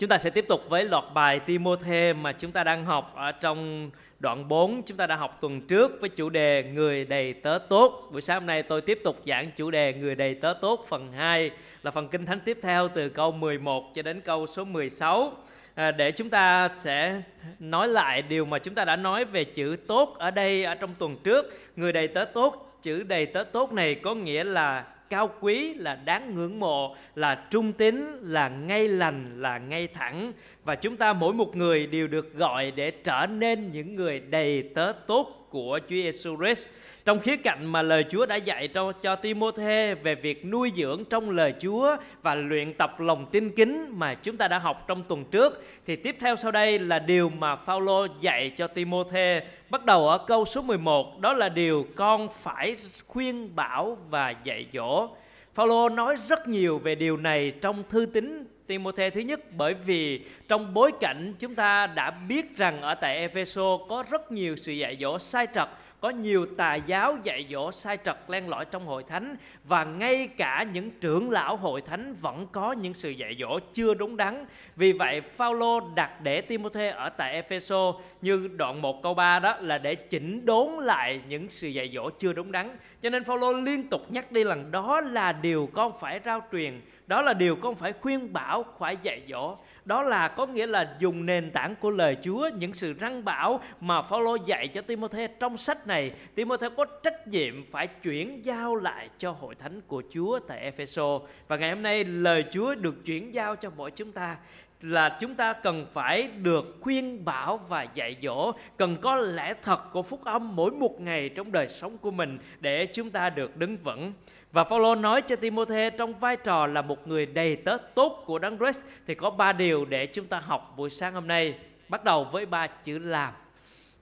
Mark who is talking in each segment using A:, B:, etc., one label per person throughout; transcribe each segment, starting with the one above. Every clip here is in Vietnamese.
A: Chúng ta sẽ tiếp tục với loạt bài Timôthê mà chúng ta đang học ở trong đoạn 4 chúng ta đã học tuần trước với chủ đề người đầy tớ tốt. Buổi sáng hôm nay tôi tiếp tục giảng chủ đề người đầy tớ tốt phần 2 là phần kinh thánh tiếp theo từ câu 11 cho đến câu số 16. À, để chúng ta sẽ nói lại điều mà chúng ta đã nói về chữ tốt ở đây ở trong tuần trước. Người đầy tớ tốt, chữ đầy tớ tốt này có nghĩa là cao quý, là đáng ngưỡng mộ, là trung tín, là ngay lành, là ngay thẳng. Và chúng ta mỗi một người đều được gọi để trở nên những người đầy tớ tốt của Chúa Giêsu Christ trong khía cạnh mà lời Chúa đã dạy cho cho Timôthê về việc nuôi dưỡng trong lời Chúa và luyện tập lòng tin kính mà chúng ta đã học trong tuần trước, thì tiếp theo sau đây là điều mà Phaolô dạy cho Timôthê bắt đầu ở câu số 11 đó là điều con phải khuyên bảo và dạy dỗ. Phaolô nói rất nhiều về điều này trong thư tín Timôthê thứ nhất, bởi vì trong bối cảnh chúng ta đã biết rằng ở tại Epheso có rất nhiều sự dạy dỗ sai trật có nhiều tà giáo dạy dỗ sai trật len lỏi trong hội thánh và ngay cả những trưởng lão hội thánh vẫn có những sự dạy dỗ chưa đúng đắn. Vì vậy Phaolô đặt để Timôthê ở tại Epheso như đoạn 1 câu 3 đó là để chỉnh đốn lại những sự dạy dỗ chưa đúng đắn. Cho nên Phaolô liên tục nhắc đi lần đó là điều con phải rao truyền, đó là điều con phải khuyên bảo, phải dạy dỗ. Đó là có nghĩa là dùng nền tảng của lời Chúa những sự răng bảo mà Phaolô dạy cho Timôthê trong sách này. Timôthê có trách nhiệm phải chuyển giao lại cho hội thánh của Chúa tại Epheso. Và ngày hôm nay lời Chúa được chuyển giao cho mỗi chúng ta là chúng ta cần phải được khuyên bảo và dạy dỗ, cần có lẽ thật của phúc âm mỗi một ngày trong đời sống của mình để chúng ta được đứng vững và Phaolô nói cho Timôthê trong vai trò là một người đầy tớ tốt của Đấng Christ thì có ba điều để chúng ta học buổi sáng hôm nay. Bắt đầu với ba chữ làm.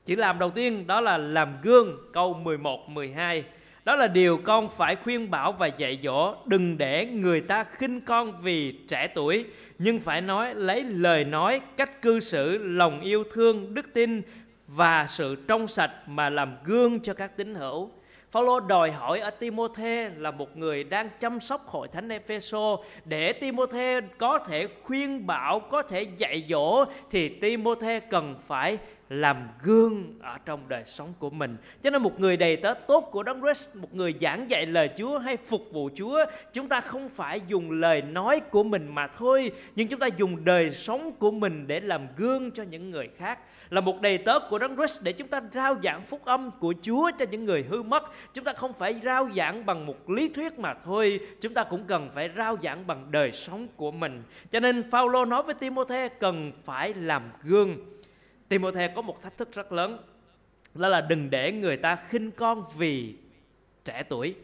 A: Chữ làm đầu tiên đó là làm gương, câu 11 12. Đó là điều con phải khuyên bảo và dạy dỗ. Đừng để người ta khinh con vì trẻ tuổi Nhưng phải nói lấy lời nói, cách cư xử, lòng yêu thương, đức tin Và sự trong sạch mà làm gương cho các tín hữu. Phaolô đòi hỏi ở Timôthê là một người đang chăm sóc hội thánh Epheso để Timôthê có thể khuyên bảo, có thể dạy dỗ thì Timôthê cần phải làm gương ở trong đời sống của mình. Cho nên một người đầy tớ tốt của Đấng Christ, một người giảng dạy lời Chúa hay phục vụ Chúa, chúng ta không phải dùng lời nói của mình mà thôi, nhưng chúng ta dùng đời sống của mình để làm gương cho những người khác là một đầy tớ của Đấng Christ để chúng ta rao giảng phúc âm của Chúa cho những người hư mất. Chúng ta không phải rao giảng bằng một lý thuyết mà thôi, chúng ta cũng cần phải rao giảng bằng đời sống của mình. Cho nên Phaolô nói với Timôthê cần phải làm gương. Timôthê có một thách thức rất lớn, đó là đừng để người ta khinh con vì trẻ tuổi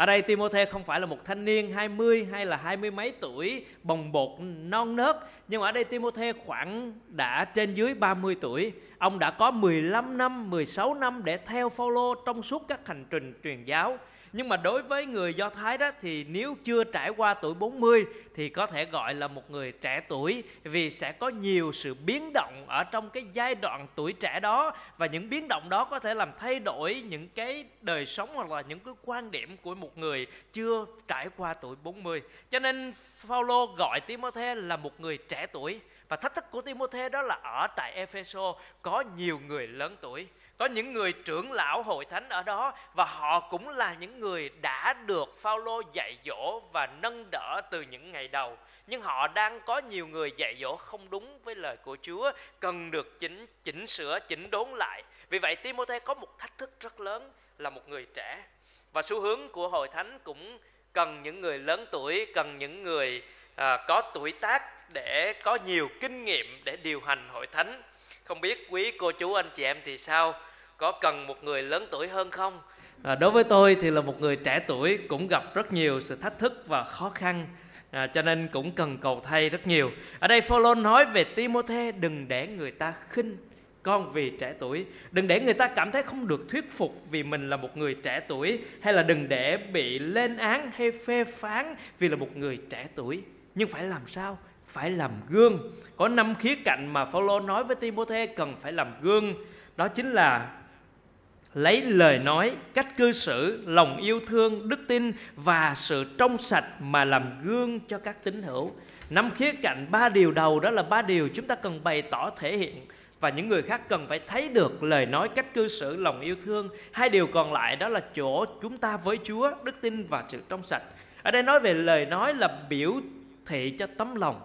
A: ở đây Timôthê không phải là một thanh niên 20 hay là hai mươi mấy tuổi bồng bột non nớt. Nhưng ở đây Timôthê khoảng đã trên dưới 30 tuổi. Ông đã có 15 năm, 16 năm để theo Phaolô trong suốt các hành trình truyền giáo nhưng mà đối với người Do Thái đó, thì nếu chưa trải qua tuổi 40 thì có thể gọi là một người trẻ tuổi, vì sẽ có nhiều sự biến động ở trong cái giai đoạn tuổi trẻ đó và những biến động đó có thể làm thay đổi những cái đời sống hoặc là những cái quan điểm của một người chưa trải qua tuổi 40. Cho nên Phaolô gọi Timôthê là một người trẻ tuổi và thách thức của Timôthê đó là ở tại Epheso có nhiều người lớn tuổi có những người trưởng lão hội thánh ở đó và họ cũng là những người đã được Phaolô dạy dỗ và nâng đỡ từ những ngày đầu. Nhưng họ đang có nhiều người dạy dỗ không đúng với lời của Chúa cần được chỉnh chỉnh sửa chỉnh đốn lại. Vì vậy Timôthê có một thách thức rất lớn là một người trẻ. Và xu hướng của hội thánh cũng cần những người lớn tuổi cần những người à, có tuổi tác để có nhiều kinh nghiệm để điều hành hội thánh. Không biết quý cô chú anh chị em thì sao? Có cần một người lớn tuổi hơn không? À, đối với tôi thì là một người trẻ tuổi cũng gặp rất nhiều sự thách thức và khó khăn. À, cho nên cũng cần cầu thay rất nhiều. Ở đây Phaolô nói về Timôthê đừng để người ta khinh con vì trẻ tuổi. Đừng để người ta cảm thấy không được thuyết phục vì mình là một người trẻ tuổi hay là đừng để bị lên án hay phê phán vì là một người trẻ tuổi. Nhưng phải làm sao? Phải làm gương. Có năm khía cạnh mà Phaolô nói với Timôthê cần phải làm gương. Đó chính là lấy lời nói, cách cư xử, lòng yêu thương, đức tin và sự trong sạch mà làm gương cho các tín hữu. Năm khía cạnh, ba điều đầu, đó là ba điều chúng ta cần bày tỏ thể hiện. Và những người khác cần phải thấy được lời nói, cách cư xử, lòng yêu thương. Hai điều còn lại, đó là chỗ chúng ta với chúa, đức tin và sự trong sạch. Ở đây nói về lời nói là biểu thị cho tấm lòng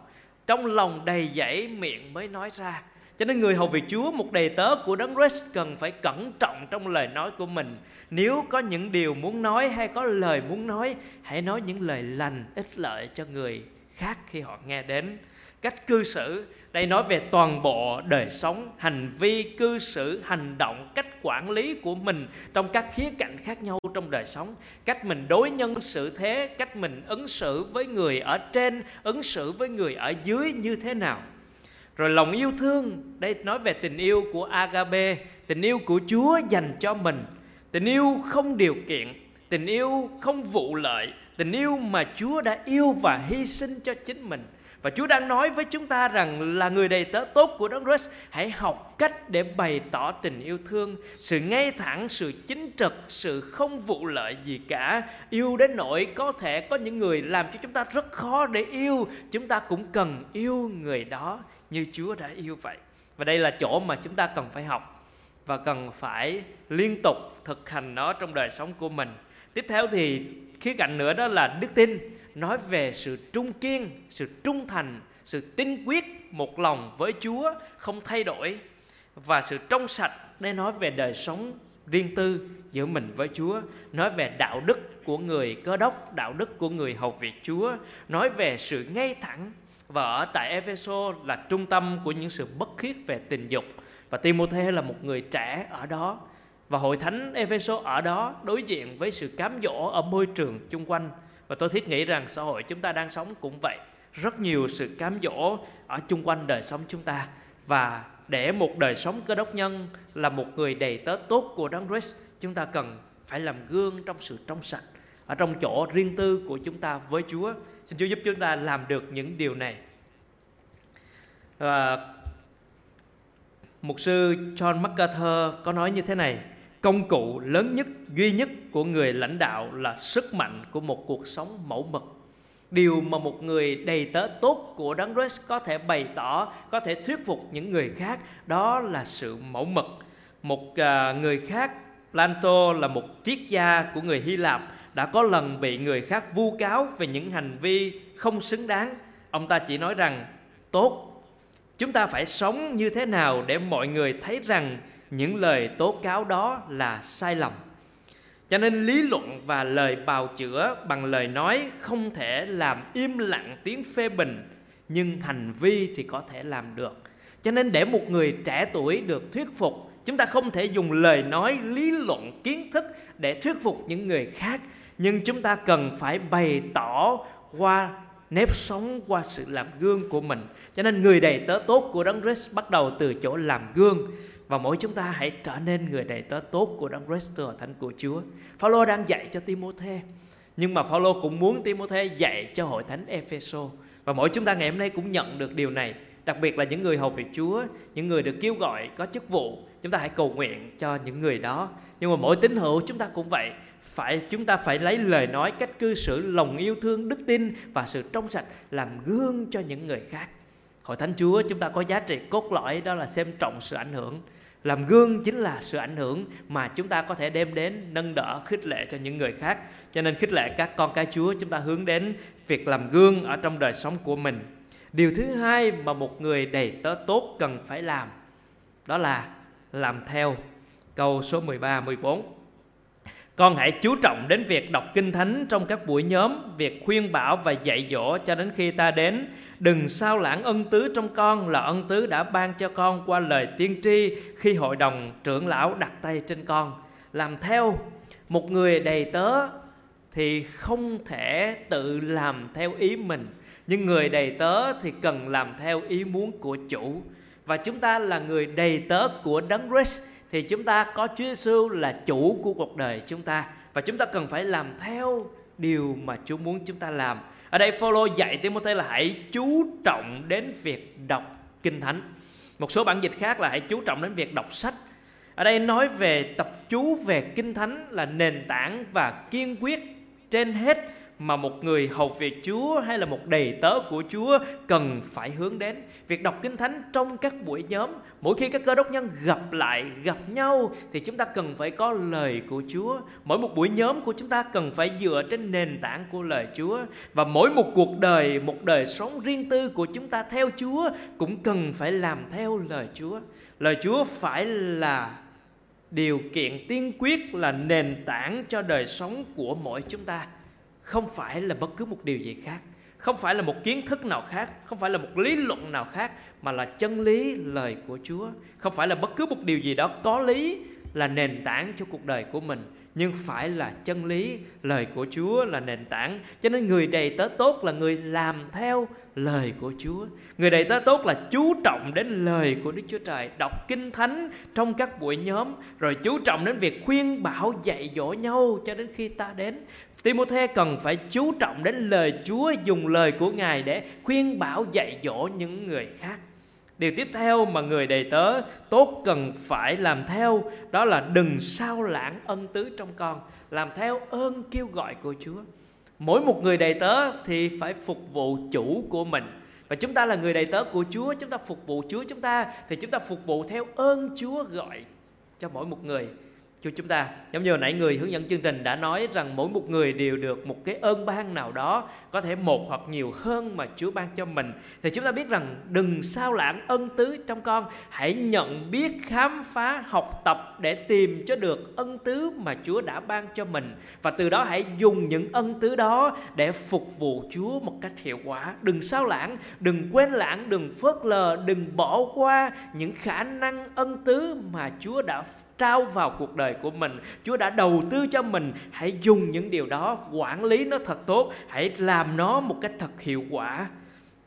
A: trong lòng đầy dẫy miệng mới nói ra cho nên người hầu việc Chúa, một đầy tớ của Đấng Christ cần phải cẩn trọng trong lời nói của mình. Nếu có những điều muốn nói hay có lời muốn nói, hãy nói những lời lành ích lợi cho người khác khi họ nghe đến cách cư xử. Đây nói về toàn bộ đời sống, hành vi cư xử, hành động, cách quản lý của mình trong các khía cạnh khác nhau trong đời sống. Cách mình đối nhân xử thế, cách mình ứng xử với người ở trên, ứng xử với người ở dưới như thế nào. Rồi lòng yêu thương, đây nói về tình yêu của agape tình yêu của chúa dành cho mình. Tình yêu không điều kiện, tình yêu không vụ lợi, tình yêu mà chúa đã yêu và hy sinh cho chính mình và Chúa đang nói với chúng ta rằng là người đầy tớ tốt của Đấng Christ hãy học cách để bày tỏ tình yêu thương, sự ngay thẳng, sự chính trực, sự không vụ lợi gì cả. Yêu đến nỗi có thể có những người làm cho chúng ta rất khó để yêu, chúng ta cũng cần yêu người đó như Chúa đã yêu vậy. Và đây là chỗ mà chúng ta cần phải học và cần phải liên tục thực hành nó trong đời sống của mình. Tiếp theo thì khía cạnh nữa đó là đức tin nói về sự trung kiên, sự trung thành, sự tinh quyết một lòng với Chúa không thay đổi. Và sự trong sạch để nói về đời sống riêng tư giữa mình với Chúa, nói về đạo đức của người cơ đốc, đạo đức của người hầu việc Chúa, nói về sự ngay thẳng. Và ở tại Efeso là trung tâm của những sự bất khiết về tình dục. Và Timôthê là một người trẻ ở đó. Và hội thánh Efeso ở đó đối diện với sự cám dỗ ở môi trường chung quanh và tôi thiết nghĩ rằng xã hội chúng ta đang sống cũng vậy. Rất nhiều sự cám dỗ ở chung quanh đời sống chúng ta. Và để một đời sống cơ đốc nhân là một người đầy tớ tốt của Đấng Christ, chúng ta cần phải làm gương trong sự trong sạch, ở trong chỗ riêng tư của chúng ta với Chúa. Xin Chúa giúp chúng ta làm được những điều này. Và mục sư John MacArthur có nói như thế này công cụ lớn nhất duy nhất của người lãnh đạo là sức mạnh của một cuộc sống mẫu mực. Điều mà một người đầy tớ tốt của đấng Christ có thể bày tỏ có thể thuyết phục những người khác đó là sự mẫu mực. Một uh, người khác Planto là một triết gia của người Hy Lạp đã có lần bị người khác vu cáo về những hành vi không xứng đáng. Ông ta chỉ nói rằng tốt chúng ta phải sống như thế nào để mọi người thấy rằng những lời tố cáo đó là sai lầm. Cho nên lý luận và lời bào chữa bằng lời nói không thể làm im lặng tiếng phê bình, nhưng hành vi thì có thể làm được. Cho nên để một người trẻ tuổi được thuyết phục, chúng ta không thể dùng lời nói, lý luận, kiến thức để thuyết phục những người khác. Nhưng chúng ta cần phải bày tỏ qua nếp sống, qua sự làm gương của mình. Cho nên người đầy tớ tốt của đấng Christ bắt đầu từ chỗ làm gương và mỗi chúng ta hãy trở nên người đầy tớ tốt của Đấng Christ ở thánh của Chúa. Phaolô đang dạy cho Timôthê, nhưng mà Phaolô cũng muốn Timôthê dạy cho hội thánh Epheso. Và mỗi chúng ta ngày hôm nay cũng nhận được điều này, đặc biệt là những người hầu việc Chúa, những người được kêu gọi có chức vụ, chúng ta hãy cầu nguyện cho những người đó. Nhưng mà mỗi tín hữu chúng ta cũng vậy, phải chúng ta phải lấy lời nói cách cư xử lòng yêu thương đức tin và sự trong sạch làm gương cho những người khác hội thánh chúa chúng ta có giá trị cốt lõi đó là xem trọng sự ảnh hưởng làm gương chính là sự ảnh hưởng mà chúng ta có thể đem đến, nâng đỡ, khích lệ cho những người khác. Cho nên khích lệ các con cái chúa, chúng ta hướng đến việc làm gương ở trong đời sống của mình. Điều thứ hai mà một người đầy tớ tốt cần phải làm, đó là làm theo câu số 13 14 con hãy chú trọng đến việc đọc kinh thánh trong các buổi nhóm, việc khuyên bảo và dạy dỗ cho đến khi ta đến. Đừng sao lãng ân tứ trong con là ân tứ đã ban cho con qua lời tiên tri khi hội đồng trưởng lão đặt tay trên con. Làm theo một người đầy tớ thì không thể tự làm theo ý mình, nhưng người đầy tớ thì cần làm theo ý muốn của chủ. Và chúng ta là người đầy tớ của Đấng Christ thì chúng ta có Chúa Giêsu là chủ của cuộc đời chúng ta và chúng ta cần phải làm theo điều mà Chúa muốn chúng ta làm. Ở đây Phaolô dạy Timôthê là hãy chú trọng đến việc đọc kinh thánh. Một số bản dịch khác là hãy chú trọng đến việc đọc sách. Ở đây nói về tập chú về kinh thánh là nền tảng và kiên quyết trên hết mà một người hầu việc Chúa hay là một đầy tớ của Chúa cần phải hướng đến. Việc đọc Kinh Thánh trong các buổi nhóm, mỗi khi các cơ đốc nhân gặp lại, gặp nhau thì chúng ta cần phải có lời của Chúa. Mỗi một buổi nhóm của chúng ta cần phải dựa trên nền tảng của lời Chúa và mỗi một cuộc đời, một đời sống riêng tư của chúng ta theo Chúa cũng cần phải làm theo lời Chúa. Lời Chúa phải là điều kiện tiên quyết là nền tảng cho đời sống của mỗi chúng ta không phải là bất cứ một điều gì khác. Không phải là một kiến thức nào khác. Không phải là một lý luận nào khác, mà là chân lý, lời của chúa. Không phải là bất cứ một điều gì đó có lý là nền tảng cho cuộc đời của mình, nhưng phải là chân lý, lời của chúa là nền tảng. Cho nên người đầy tớ tốt là người làm theo lời của chúa. Người đầy tớ tốt là chú trọng đến lời của đức chúa trời, đọc kinh thánh trong các buổi nhóm, rồi chú trọng đến việc khuyên bảo, dạy dỗ nhau cho đến khi ta đến. Timothy cần phải chú trọng đến lời Chúa dùng lời của Ngài để khuyên bảo dạy dỗ những người khác. Điều tiếp theo mà người đầy tớ tốt cần phải làm theo đó là đừng sao lãng ân tứ trong con, làm theo ơn kêu gọi của Chúa. Mỗi một người đầy tớ thì phải phục vụ chủ của mình. Và chúng ta là người đầy tớ của Chúa, chúng ta phục vụ Chúa chúng ta thì chúng ta phục vụ theo ơn Chúa gọi cho mỗi một người cho chúng ta. Giống như hồi nãy người hướng dẫn chương trình đã nói rằng mỗi một người đều được một cái ơn ban nào đó, có thể một hoặc nhiều hơn mà Chúa ban cho mình. Thì chúng ta biết rằng đừng sao lãng ân tứ trong con. Hãy nhận biết, khám phá, học tập để tìm cho được ân tứ mà Chúa đã ban cho mình. Và từ đó hãy dùng những ân tứ đó để phục vụ Chúa một cách hiệu quả. Đừng sao lãng, đừng quên lãng, đừng phớt lờ, đừng bỏ qua những khả năng ân tứ mà Chúa đã trao vào cuộc đời của mình. Chúa đã đầu tư cho mình. Hãy dùng những điều đó quản lý nó thật tốt. Hãy làm nó một cách thật hiệu quả.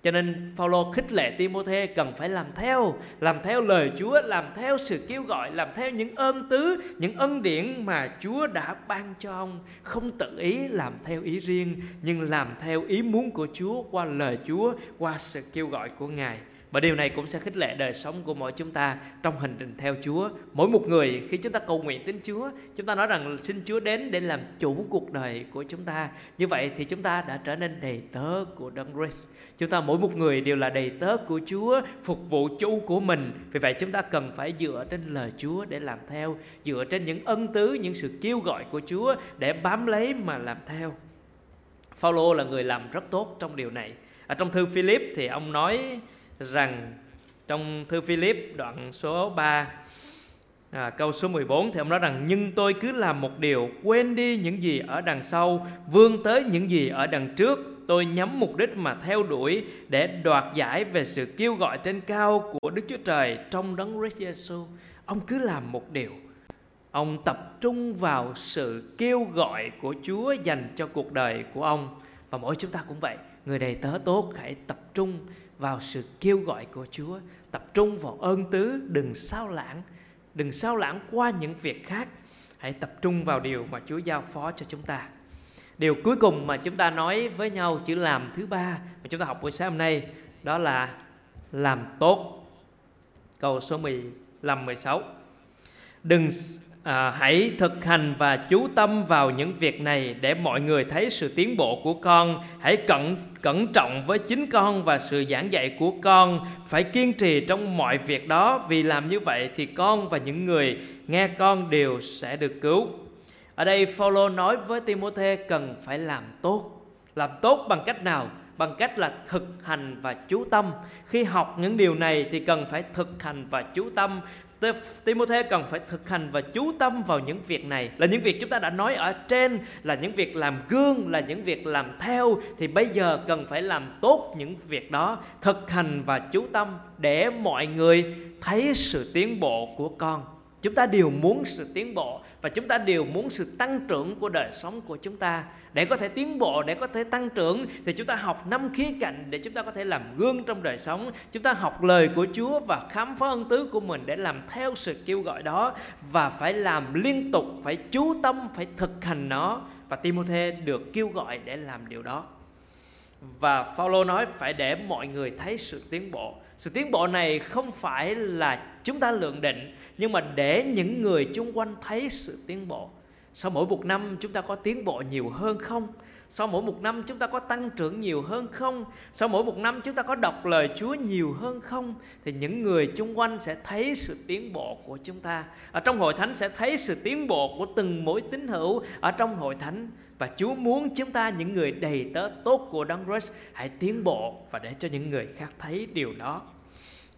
A: Cho nên Phaolô khích lệ Timôthê cần phải làm theo, làm theo lời Chúa, làm theo sự kêu gọi, làm theo những ơn tứ, những ân điển mà Chúa đã ban cho ông, không tự ý làm theo ý riêng nhưng làm theo ý muốn của Chúa qua lời Chúa, qua sự kêu gọi của Ngài. Và điều này cũng sẽ khích lệ đời sống của mỗi chúng ta trong hành trình theo Chúa. Mỗi một người khi chúng ta cầu nguyện đến Chúa, chúng ta nói rằng xin Chúa đến để làm chủ cuộc đời của chúng ta. Như vậy thì chúng ta đã trở nên đầy tớ của Đấng Christ. Chúng ta mỗi một người đều là đầy tớ của Chúa, phục vụ chủ của mình. Vì vậy chúng ta cần phải dựa trên lời Chúa để làm theo, dựa trên những ân tứ, những sự kêu gọi của Chúa để bám lấy mà làm theo. Phaolô là người làm rất tốt trong điều này. Ở trong thư Philip thì ông nói rằng trong thư Philip đoạn số 3 à, câu số 14 thì ông nói rằng nhưng tôi cứ làm một điều quên đi những gì ở đằng sau vươn tới những gì ở đằng trước. Tôi nhắm mục đích mà theo đuổi để đoạt giải về sự kêu gọi trên cao của Đức Chúa Trời trong đấng Christ Jesus ông cứ làm một điều. Ông tập trung vào sự kêu gọi của Chúa dành cho cuộc đời của ông. Và mỗi chúng ta cũng vậy. Người đầy tớ tốt hãy tập trung vào sự kêu gọi của Chúa, tập trung vào ơn tứ, đừng sao lãng, đừng sao lãng qua những việc khác. Hãy tập trung vào điều mà Chúa giao phó cho chúng ta. Điều cuối cùng mà chúng ta nói với nhau chữ làm thứ ba mà chúng ta học buổi sáng hôm nay đó là làm tốt. Câu số 15 16. Đừng à, hãy thực hành và chú tâm vào những việc này để mọi người thấy sự tiến bộ của con. Hãy cẩn cẩn trọng với chính con và sự giảng dạy của con. Phải kiên trì trong mọi việc đó vì làm như vậy thì con và những người nghe con đều sẽ được cứu. Ở đây Phaolô nói với Timôthê cần phải làm tốt. Làm tốt bằng cách nào? Bằng cách là thực hành và chú tâm. Khi học những điều này thì cần phải thực hành và chú tâm. Timothy cần phải thực hành và chú tâm vào những việc này. Là những việc chúng ta đã nói ở trên, là những việc làm gương, là những việc làm theo, thì bây giờ cần phải làm tốt những việc đó. Thực hành và chú tâm để mọi người thấy sự tiến bộ của con chúng ta đều muốn sự tiến bộ và chúng ta đều muốn sự tăng trưởng của đời sống của chúng ta. Để có thể tiến bộ, để có thể tăng trưởng, thì chúng ta học năm khía cạnh để chúng ta có thể làm gương trong đời sống. Chúng ta học lời của Chúa và khám phá ân tứ của mình để làm theo sự kêu gọi đó và phải làm liên tục, phải chú tâm, phải thực hành nó. Và Timothy được kêu gọi để làm điều đó. Và Phaolô nói phải để mọi người thấy sự tiến bộ. Sự tiến bộ này không phải là chúng ta lượng định, nhưng mà để những người chung quanh thấy sự tiến bộ, sau mỗi một năm chúng ta có tiến bộ nhiều hơn không? Sau mỗi một năm chúng ta có tăng trưởng nhiều hơn không? Sau mỗi một năm chúng ta có đọc lời chúa nhiều hơn không? Thì những người chung quanh sẽ thấy sự tiến bộ của chúng ta. Ở trong hội thánh sẽ thấy sự tiến bộ của từng mỗi tín hữu ở trong hội thánh. Và Chúa muốn chúng ta, những người đầy tớ, tốt của Đấng Christ, hãy tiến bộ và để cho những người khác thấy điều đó.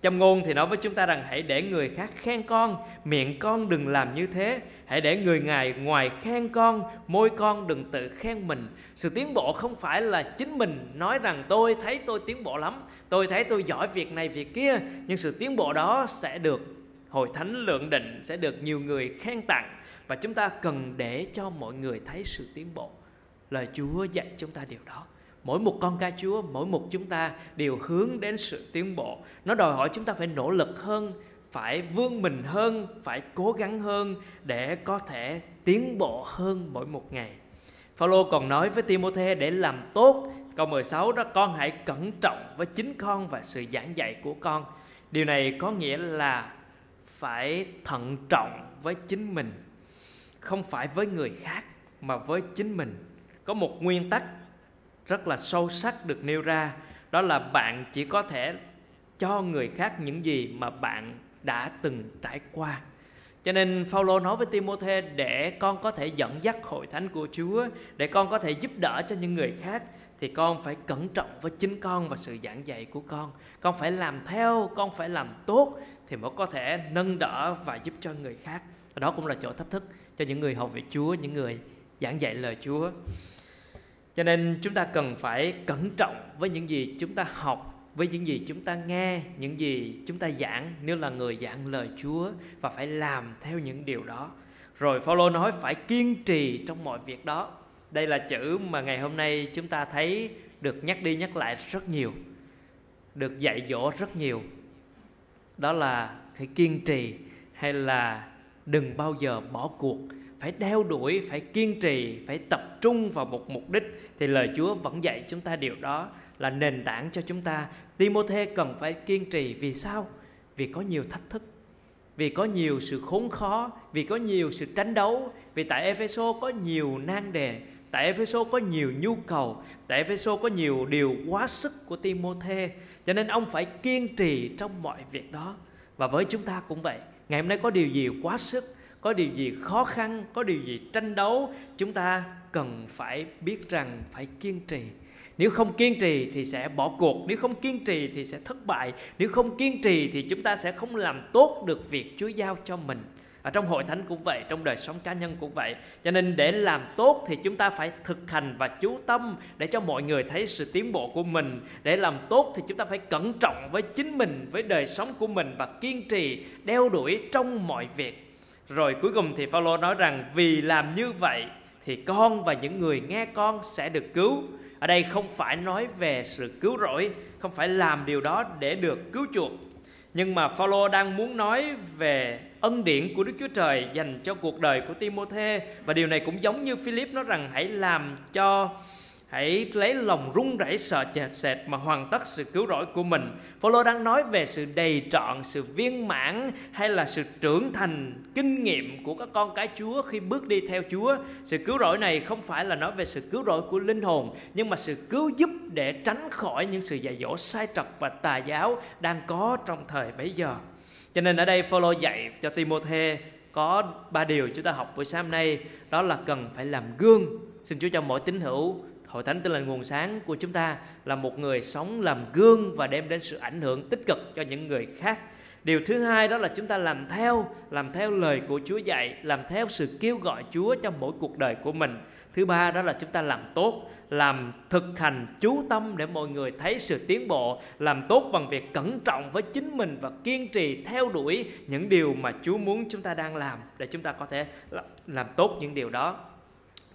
A: Trong ngôn thì nói với chúng ta rằng hãy để người khác khen con, miệng con đừng làm như thế. Hãy để người ngài ngoài khen con, môi con đừng tự khen mình. Sự tiến bộ không phải là chính mình nói rằng tôi thấy tôi tiến bộ lắm, tôi thấy tôi giỏi việc này việc kia, nhưng sự tiến bộ đó sẽ được hội thánh lượng định, sẽ được nhiều người khen tặng và chúng ta cần để cho mọi người thấy sự tiến bộ. Lời Chúa dạy chúng ta điều đó mỗi một con ca Chúa, mỗi một chúng ta đều hướng đến sự tiến bộ. Nó đòi hỏi chúng ta phải nỗ lực hơn, phải vươn mình hơn, phải cố gắng hơn để có thể tiến bộ hơn mỗi một ngày. Phaolô còn nói với Timôthê để làm tốt câu 16 đó con hãy cẩn trọng với chính con và sự giảng dạy của con. Điều này có nghĩa là phải thận trọng với chính mình, không phải với người khác mà với chính mình. Có một nguyên tắc rất là sâu sắc được nêu ra đó là bạn chỉ có thể cho người khác những gì mà bạn đã từng trải qua cho nên Phaolô nói với Timôthê để con có thể dẫn dắt hội thánh của Chúa, để con có thể giúp đỡ cho những người khác thì con phải cẩn trọng với chính con và sự giảng dạy của con. Con phải làm theo, con phải làm tốt thì mới có thể nâng đỡ và giúp cho người khác. Đó cũng là chỗ thách thức cho những người học về Chúa, những người giảng dạy lời Chúa. Cho nên chúng ta cần phải cẩn trọng với những gì chúng ta học, với những gì chúng ta nghe, những gì chúng ta giảng nếu là người giảng lời Chúa và phải làm theo những điều đó. Rồi Phaolô nói phải kiên trì trong mọi việc đó. Đây là chữ mà ngày hôm nay chúng ta thấy được nhắc đi nhắc lại rất nhiều, được dạy dỗ rất nhiều. Đó là phải kiên trì hay là đừng bao giờ bỏ cuộc phải đeo đuổi, phải kiên trì, phải tập trung vào một mục đích thì lời Chúa vẫn dạy chúng ta điều đó là nền tảng cho chúng ta. Timôthê cần phải kiên trì. Vì sao? Vì có nhiều thách thức, vì có nhiều sự khốn khó, vì có nhiều sự tranh đấu, vì tại Epheso có nhiều nan đề, tại Epheso có nhiều nhu cầu, tại Epheso có nhiều điều quá sức của Timôthê. Cho nên ông phải kiên trì trong mọi việc đó. Và với chúng ta cũng vậy, ngày hôm nay có điều gì quá sức có điều gì khó khăn, có điều gì tranh đấu, chúng ta cần phải biết rằng phải kiên trì. Nếu không kiên trì thì sẽ bỏ cuộc, nếu không kiên trì thì sẽ thất bại, nếu không kiên trì thì chúng ta sẽ không làm tốt được việc chúa giao cho mình. Ở trong hội thánh cũng vậy, trong đời sống cá nhân cũng vậy. Cho nên để làm tốt thì chúng ta phải thực hành và chú tâm để cho mọi người thấy sự tiến bộ của mình. Để làm tốt thì chúng ta phải cẩn trọng với chính mình, với đời sống của mình và kiên trì, đeo đuổi trong mọi việc rồi cuối cùng thì Phaolô nói rằng vì làm như vậy thì con và những người nghe con sẽ được cứu. Ở đây không phải nói về sự cứu rỗi, không phải làm điều đó để được cứu chuộc. Nhưng mà Phaolô đang muốn nói về ân điển của Đức Chúa Trời dành cho cuộc đời của Timôthê và điều này cũng giống như Philip nói rằng hãy làm cho Hãy lấy lòng run rẩy sợ chệt sệt mà hoàn tất sự cứu rỗi của mình. Phaolô đang nói về sự đầy trọn, sự viên mãn hay là sự trưởng thành kinh nghiệm của các con cái Chúa khi bước đi theo Chúa. Sự cứu rỗi này không phải là nói về sự cứu rỗi của linh hồn, nhưng mà sự cứu giúp để tránh khỏi những sự dạy dỗ sai trật và tà giáo đang có trong thời bấy giờ. Cho nên ở đây Phaolô dạy cho Timôthê có ba điều chúng ta học buổi sáng nay đó là cần phải làm gương xin Chúa cho mỗi tín hữu Hội thánh tin lành nguồn sáng của chúng ta là một người sống làm gương và đem đến sự ảnh hưởng tích cực cho những người khác. Điều thứ hai đó là chúng ta làm theo, làm theo lời của Chúa dạy, làm theo sự kêu gọi Chúa trong mỗi cuộc đời của mình. Thứ ba đó là chúng ta làm tốt, làm thực hành chú tâm để mọi người thấy sự tiến bộ, làm tốt bằng việc cẩn trọng với chính mình và kiên trì theo đuổi những điều mà Chúa muốn chúng ta đang làm để chúng ta có thể làm tốt những điều đó.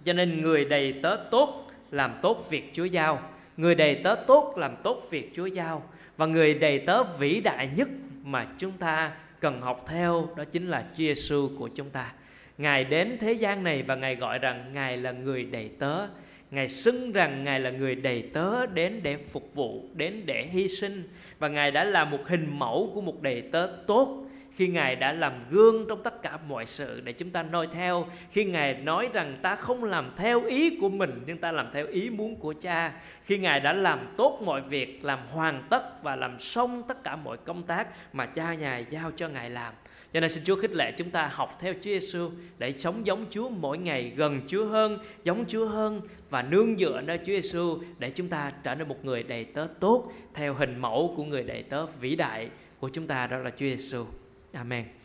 A: Cho nên người đầy tớ tốt làm tốt việc Chúa giao người đầy tớ tốt làm tốt việc Chúa giao và người đầy tớ vĩ đại nhất mà chúng ta cần học theo đó chính là Chúa Giêsu của chúng ta. Ngài đến thế gian này và Ngài gọi rằng Ngài là người đầy tớ. Ngài xưng rằng Ngài là người đầy tớ đến để phục vụ, đến để hy sinh và Ngài đã là một hình mẫu của một đầy tớ tốt khi Ngài đã làm gương trong tất cả mọi sự để chúng ta noi theo, khi Ngài nói rằng ta không làm theo ý của mình nhưng ta làm theo ý muốn của Cha, khi Ngài đã làm tốt mọi việc, làm hoàn tất và làm xong tất cả mọi công tác mà Cha Ngài giao cho Ngài làm. Cho nên xin Chúa khích lệ chúng ta học theo Chúa Giêsu để sống giống Chúa mỗi ngày gần Chúa hơn, giống Chúa hơn và nương dựa nơi Chúa Giêsu để chúng ta trở nên một người đầy tớ tốt theo hình mẫu của người đầy tớ vĩ đại của chúng ta đó là Chúa Giêsu. Amen.